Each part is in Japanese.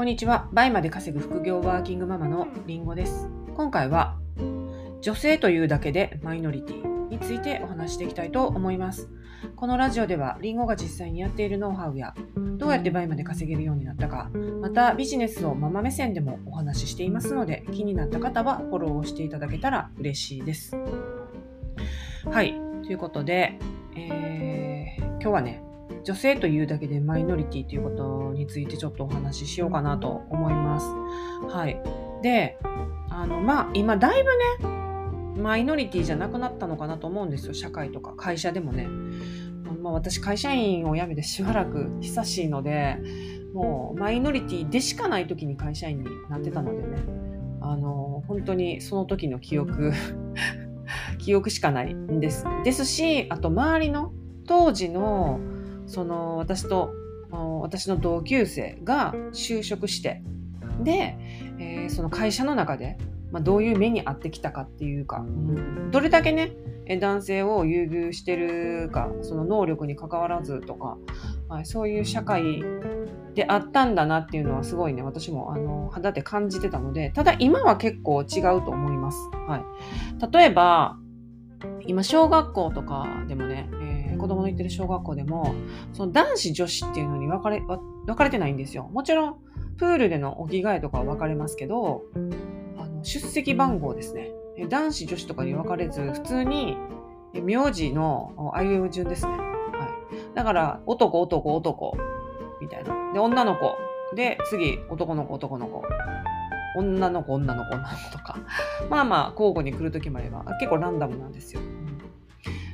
こんにちは。倍まで稼ぐ副業ワーキングママのりんごです。今回は女性というだけでマイノリティについてお話していきたいと思います。このラジオではりんごが実際にやっているノウハウやどうやって倍まで稼げるようになったか、またビジネスをママ目線でもお話ししていますので気になった方はフォローをしていただけたら嬉しいです。はい。ということで、えー今日はね、女性というだけでマイノリティということについてちょっとお話ししようかなと思います。はい。で、あの、まあ、今だいぶね、マイノリティじゃなくなったのかなと思うんですよ。社会とか会社でもね。まあ、私、会社員を辞めてしばらく久しいので、もうマイノリティでしかない時に会社員になってたのでね、あの、本当にその時の記憶、記憶しかないんです。ですし、あと周りの当時のその私と私の同級生が就職してで、えーその会社の中で、まあ、どういう目に遭ってきたかっていうか、うんどれだけねえ男性を優遇してるかその能力に関わらずとか、はい、そういう社会であったんだなっていうのはすごいね私もあの肌で感じてたのでただ今は結構違うと思います。はい、例えば今小学校とかでもね、えー子供の行ってる小学校でもその男子女子っていうのに分かれ分かれてないんですよ。もちろんプールでのお着替えとかは分かれますけどあの出席番号ですね。男子女子とかに分かれず普通に名字のあいうえ順ですね、はい、だから男男男みたいな。で女の子。で次男の子男の子。女の子女の子女の子とか。まあまあ交互に来る時もあれば結構ランダムなんですよ。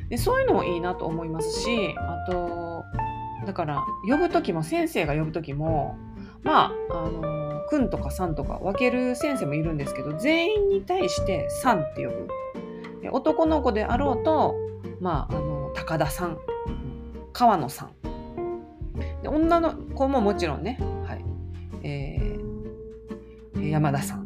でそういうのもいいなと思いますしあとだから呼ぶ時も先生が呼ぶ時もまああの「くん」とか「さん」とか分ける先生もいるんですけど全員に対して「さん」って呼ぶ。男の子であろうとまああの高田さん川野さん。で女の子ももちろんね、はい。えー山田さん。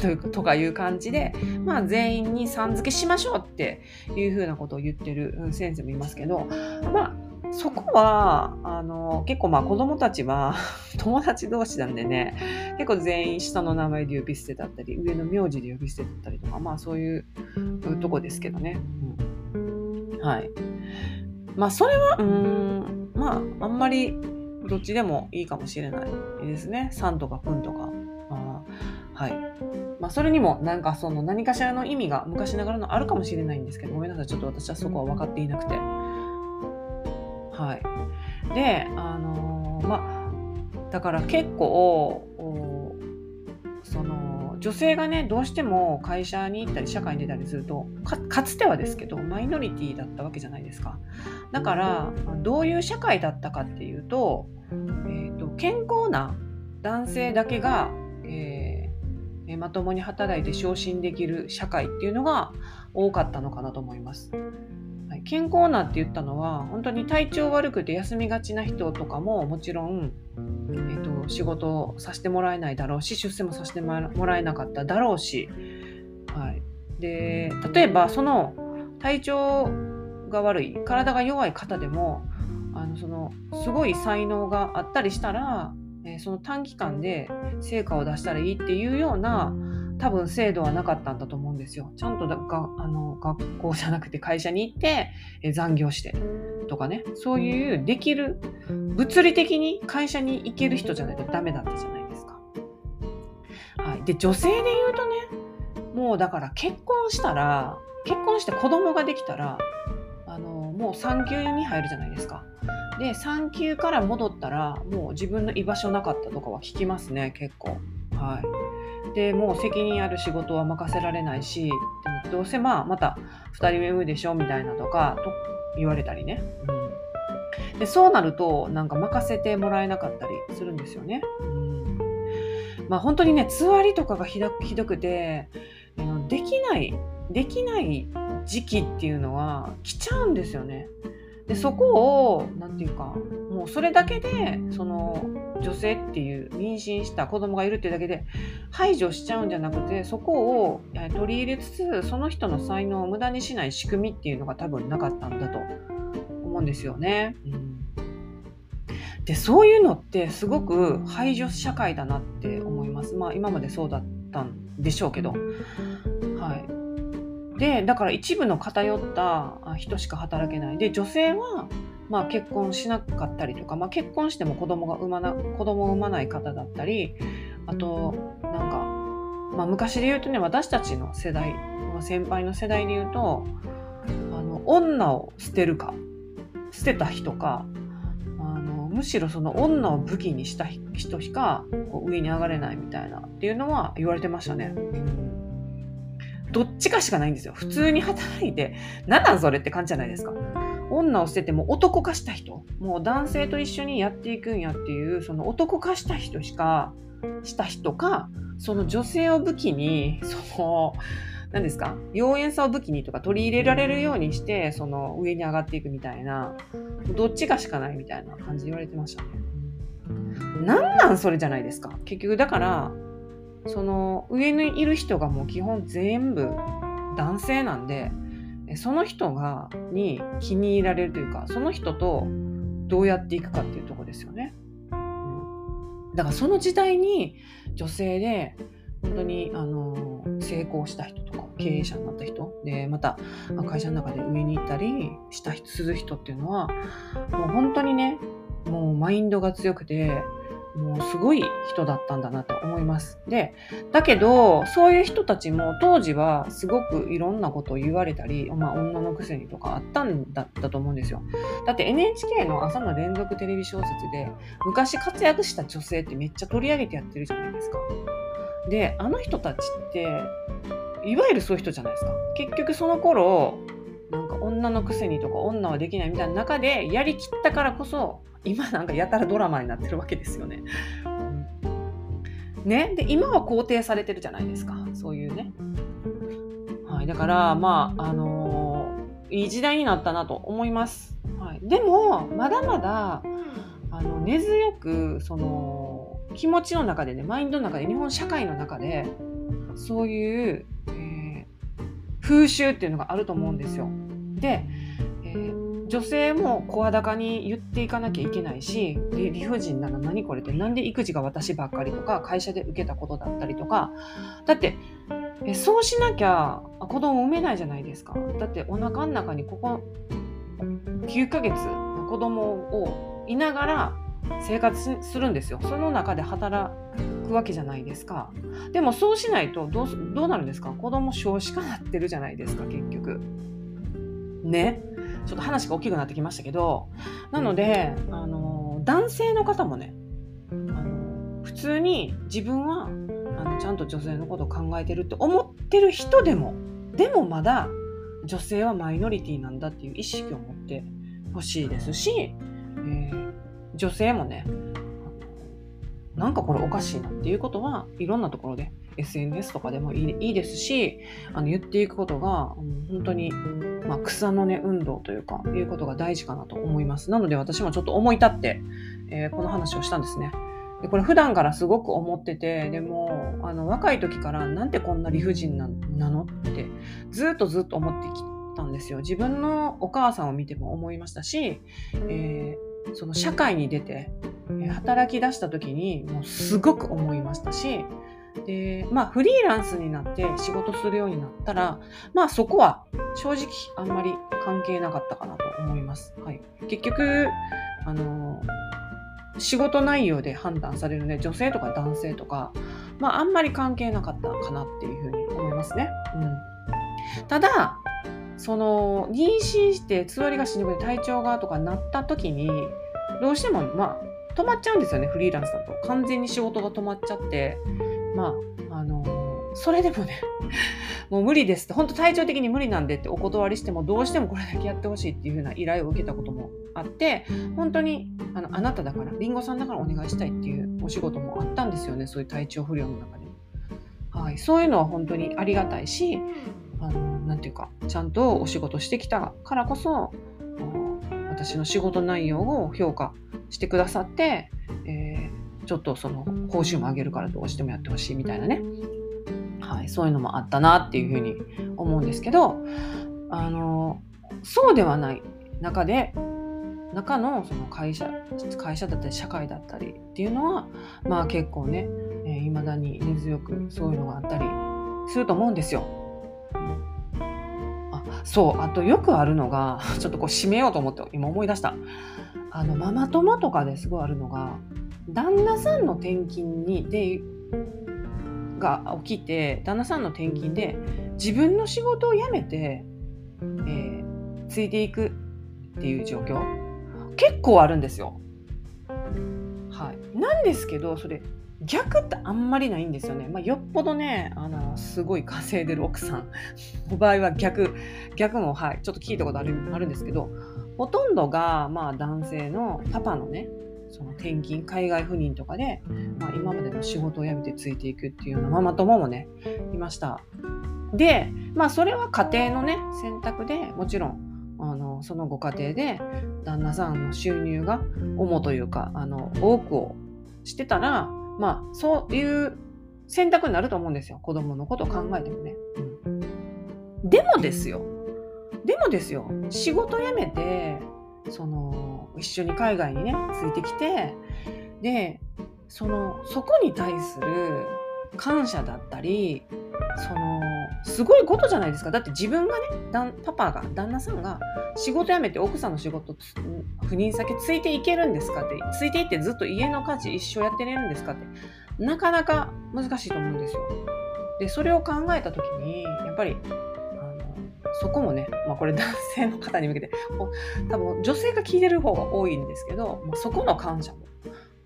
というとかいう感じで、まあ、全員にさん付けしましょうっていうふうなことを言ってる先生もいますけど、まあ、そこはあの結構まあ子供たちは 友達同士なんでね結構全員下の名前で呼び捨てだったり上の名字で呼び捨てだったりとかまあそういうとこですけどね。うん、はい。まあそれはうんまああんまりどっちでもいいかもしれないですね。さんとかくんとか。あはい。まあ、それにもなんかその何かしらの意味が昔ながらのあるかもしれないんですけど、ごめんなさい。ちょっと私はそこは分かっていなくて。はい。で、あのーまあ、だから結構、その、女性がね、どうしても会社に行ったり社会に出たりすると、かつてはですけど、マイノリティだったわけじゃないですか。だから、どういう社会だったかっていうと、えーと健康な男性だけが、まともに働いて昇進できる社会っていうのが多かったのかなと思います。健康なって言ったのは本当に体調悪くて休みがちな人とかももちろん、えー、と仕事をさせてもらえないだろうし出世もさせてもらえなかっただろうし、はい、で例えばその体調が悪い体が弱い方でもあのそのすごい才能があったりしたら、えその短期間で成果を出したらいいっていうような多分制度はなかったんだと思うんですよ。ちゃんとだがあの学校じゃなくて会社に行って、え残業してとかねそういうできる物理的に会社に行ける人じゃないとダメだったじゃないですか。はい、で女性で言うとねもうだから結婚したら結婚して子供ができたらあのもう産休に入るじゃないですか。で産休から戻ったらもう自分の居場所なかったとかは聞きますね結構。はい、でもう責任ある仕事は任せられないしどうせまあまた2人目産むでしょみたいなとかと言われたりね。うん、でそうなるとなんか任せてもらえなかったりするんですよね。うんまあ本当にねつわりとかがひどひどくてできないできない時期っていうのは来ちゃうんですよね。でそこを何て言うかもうそれだけでその女性っていう妊娠した子供がいるっていうだけで排除しちゃうんじゃなくてそこをえ取り入れつつその人の才能を無駄にしない仕組みっていうのが多分なかったんだと思うんですよね。うん。でそういうのってすごく排除社会だなって思います。まあ今までそうだったんでしょうけど。はいでだから一部の偏った人しか働けないで女性はまあ、結婚しなかったりとか、まあ、結婚しても子供が産まな子供を産まない方だったりあとなんか、まあ、昔で言うとね私たちの世代、先輩の世代で言うとあの女を捨てるか捨てた人かあのむしろその女を武器にした人しかこう上に上がれないみたいなっていうのは言われてましたね。どっちかしかないんですよ。普通に働いて、何なんそれって感じじゃないですか。女を捨てても男化した人、もう男性と一緒にやっていくんやっていう、その男化した人しか、した人か、その女性を武器に、その、何ですか妖艶さを武器にとか取り入れられるようにして、その上に上がっていくみたいな、どっちかしかないみたいな感じで言われてましたね。なんなんそれじゃないですか。結局だから、その上にいる人がもう基本全部男性なんで、その人がに気に入られるというかその人とどうやっていくかっていうとこですよね。うん、だからその時代に女性で本当にあの成功した人とか経営者になった人でまた会社の中で上に行ったりした人する人っていうのはもう本当にねもうマインドが強くてもうすごい人だったんだなと思います。で、だけど、そういう人たちも当時はすごくいろんなことを言われたり、まあ女のくせにとかあったんだったと思うんですよ。だって NHK の朝の連続テレビ小説で、昔活躍した女性ってめっちゃ取り上げてやってるじゃないですか。で、あの人たちって、いわゆるそういう人じゃないですか。結局その頃、なんか女のくせにとか女はできないみたいな中でやりきったからこそ今なんかやたらドラマになってるわけですよね。ね、で今は肯定されてるじゃないですかそういうね。はい、だからまああのー、いい時代になったなと思います。はい、でもまだまだあの根強くその気持ちの中でねマインドの中で日本社会の中でそういう、え、風習っていうのがあると思うんですよ。で、えー女性も声高に言っていかなきゃいけないし理不尽なの何これってなんで育児が私ばっかりとか会社で受けたことだったりとかだってえそうしなきゃ子供産めないじゃないですかだってお腹の中にここ9ヶ月子供をいながら生活するんですよ。その中で働くわけじゃないですか。でもそうしないとどうどうなるんですか？子供少子化なってるじゃないですか結局。ね。ちょっと話が大きくなってきましたけど、なので、あの、男性の方もね、あの普通に自分はあのちゃんと女性のことを考えてるって思ってる人でも、でもまだ女性はマイノリティなんだっていう意識を持ってほしいですし、えー、女性もね、なんかこれおかしいなっていうことはいろんなところで SNS とかでもいいですしあの言っていくことが、本当にまあ、草の根運動というか、いうことが大事かなと思います。なので私もちょっと思い立って、えー、この話をしたんですね。でこれ普段からすごく思ってて、でも、あの、若い時からなんでこんな理不尽なのって、ずっとずっと思ってきたんですよ。自分のお母さんを見ても思いましたし、えー、その社会に出て、働き出した時にもうすごく思いましたし、で、まあフリーランスになって仕事するようになったら、まあそこは正直あんまり関係なかったかなと思います。はい。結局、あの、仕事内容で判断されるね、女性とか男性とか、まああんまり関係なかったかなっていうふうに思いますね。うん。ただ、その、妊娠してつわりがしにくい体調がとかなった時に、どうしても、まあ、止まっちゃうんですよね、フリーランスだと。完全に仕事が止まっちゃって、まあ、あの、それでもね、もう無理ですって、本当体調的に無理なんでってお断りしても、どうしてもこれだけやってほしいっていう風な依頼を受けたこともあって、本当にあのあなただから、りんごさんだからお願いしたいっていうお仕事もあったんですよね、そういう体調不良の中で。はい、そういうのは本当にありがたいし、あのなんていうか、ちゃんとお仕事してきたからこそ、私の仕事内容を評価してくださって、えーちょっとその報酬も上げるからどうしてもやってほしいみたいなね、はい、そういうのもあったなっていうふうに思うんですけどあのそうではない中で中のその会社会社だったり社会だったりっていうのはまあ結構ねいま、えー、だに根強くそういうのがあったりすると思うんですよ。あそうあとよくあるのが ちょっとこう締めようと思って今思い出したあのママ友とかですごいあるのが旦那さんの転勤にでが起きて旦那さんの転勤で自分の仕事を辞めて、えー、ついていくっていう状況結構あるんですよ。はい、なんですけどそれ逆ってあんまりないんですよね。まあ、よっぽどねあのすごい稼いでる奥さんの 場合は逆逆もはいちょっと聞いたことあるあるんですけどほとんどがまあ男性のパパのねその転勤海外赴任とかで、まあ、今までの仕事を辞めてついていくっていうようなママ友もねいました。でまあそれは家庭のね選択でもちろんあのそのご家庭で旦那さんの収入が主というかあの多くをしてたらまあそういう選択になると思うんですよ。子供のことを考えてもね。でもですよ。でもですよ。仕事辞めてその一緒に海外にねついてきてでそのそこに対する感謝だったりそのすごいことじゃないですかだって自分がねパパが旦那さんが仕事辞めて奥さんの仕事赴任先ついていけるんですかってついていってずっと家の家事一生やってれるんですかってなかなか難しいと思うんですよ。でそれを考えた時にやっぱりそこもね、まあ、これ男性の方に向けて多分女性が聞いてる方が多いんですけど、まあ、そこの感謝も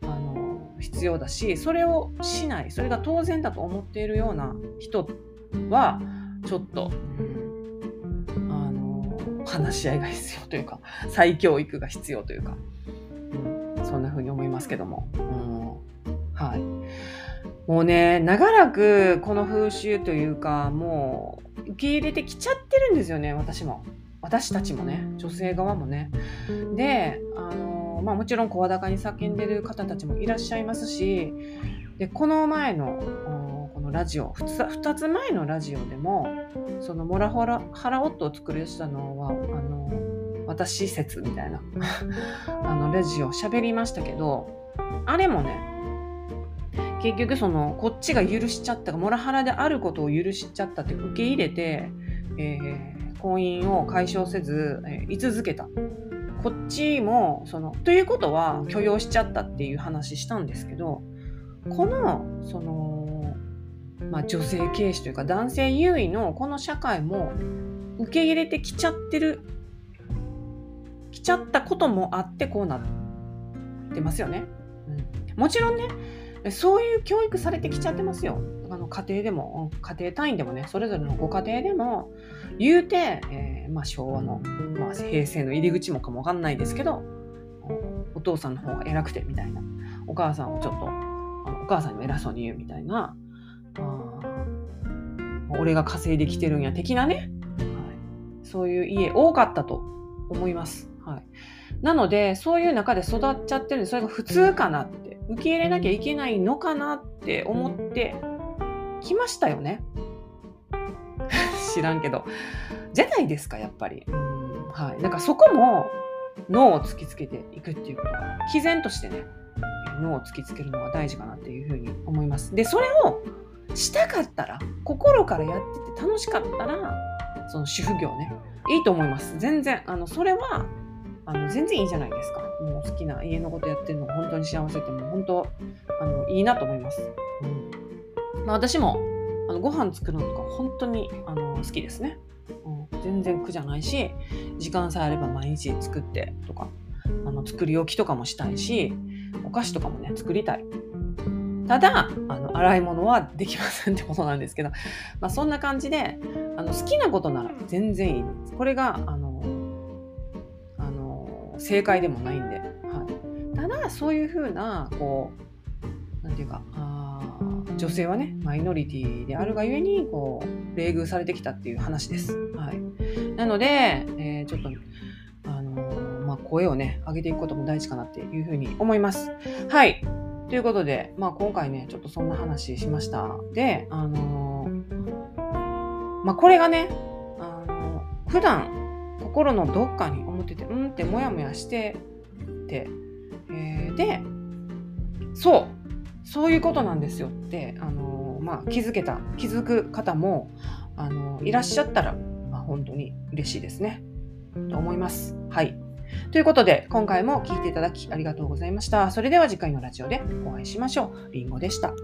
あの必要だしそれをしないそれが当然だと思っているような人はちょっと、あの話し合いが必要というか再教育が必要というか、うん、そんな風に思いますけども。うんはい。もうね長らくこの風習というかもう受け入れてきちゃってるんですよね私も。私たちもね女性側もね。であのまあもちろん声高に叫んでる方たちもいらっしゃいますしでこの前のラジオ。2, 2つ前のラジオでもそのモラハラハラオットを作り出したのはあの私説みたいな あのラジオ喋りましたけどあれもね結局そのこっちが許しちゃったモラハラであることを許しちゃったって受け入れて、えー、婚姻を解消せず、えー、居続けた。こっちもそのということは許容しちゃったっていう話したんですけどこのその、まあ、女性軽視というか男性優位のこの社会も受け入れてきちゃってる来ちゃったこともあってこうなってますよね。うん、もちろんねそういう教育されてきちゃってますよ。あの家庭でも、家庭単位でもね、それぞれのご家庭でも、言うて、えー、まあ、昭和の、まあ、平成の入り口もかもわかんないですけど、お父さんの方が偉くてみたいな、お母さんをちょっと、お母さんに偉そうに言うみたいな、あ俺が稼いできてるんや、的なね、はい、そういう家多かったと思います。はい、なので、そういう中で育っちゃってるんで、それが普通かなって受け入れなきゃいけないのかなって思ってきましたよね。知らんけど。じゃないですか、やっぱり。うんはい。なんかそこも脳を突きつけていくっていうことが、毅然としてね、脳を突きつけるのが大事かなっていうふうに思います。で、それをしたかったら、心からやってて楽しかったら、その主婦業ね、いいと思います。全然。あの、それはあの全然いいじゃないですか。もう好きな家のことやってるのが本当に幸せってもう本当あのいいなと思います。うんまあ、私もあのご飯作るのとか本当にあの好きですね、うん。全然苦じゃないし時間さえあれば毎日作ってとかあの作り置きとかもしたいしお菓子とかもね作りたい。ただあの洗い物はできませんってことなんですけど、まあ、そんな感じであの好きなことなら全然いいです。これがあのあの正解でもないんで、はい、ただそういうふうなこうなんていうかあ女性はねマイノリティであるがゆえにこう冷遇されてきたっていう話です。はい、なので、えー、ちょっとあの、まあ、声をね上げていくことも大事かなっていうふうに思います。はい。ということで、まあ、今回ねちょっとそんな話しました。で、あのー、まあ、これがね、あの普段心のどっかに思っててうんってモヤモヤしてて、えー、でそうそういうことなんですよってあの、まあ、気づけた気づく方もあのいらっしゃったら、まあ、本当に嬉しいですねと思います。はいということで、今回も聴いていただきありがとうございました。それでは次回のラジオでお会いしましょう。りんごでした。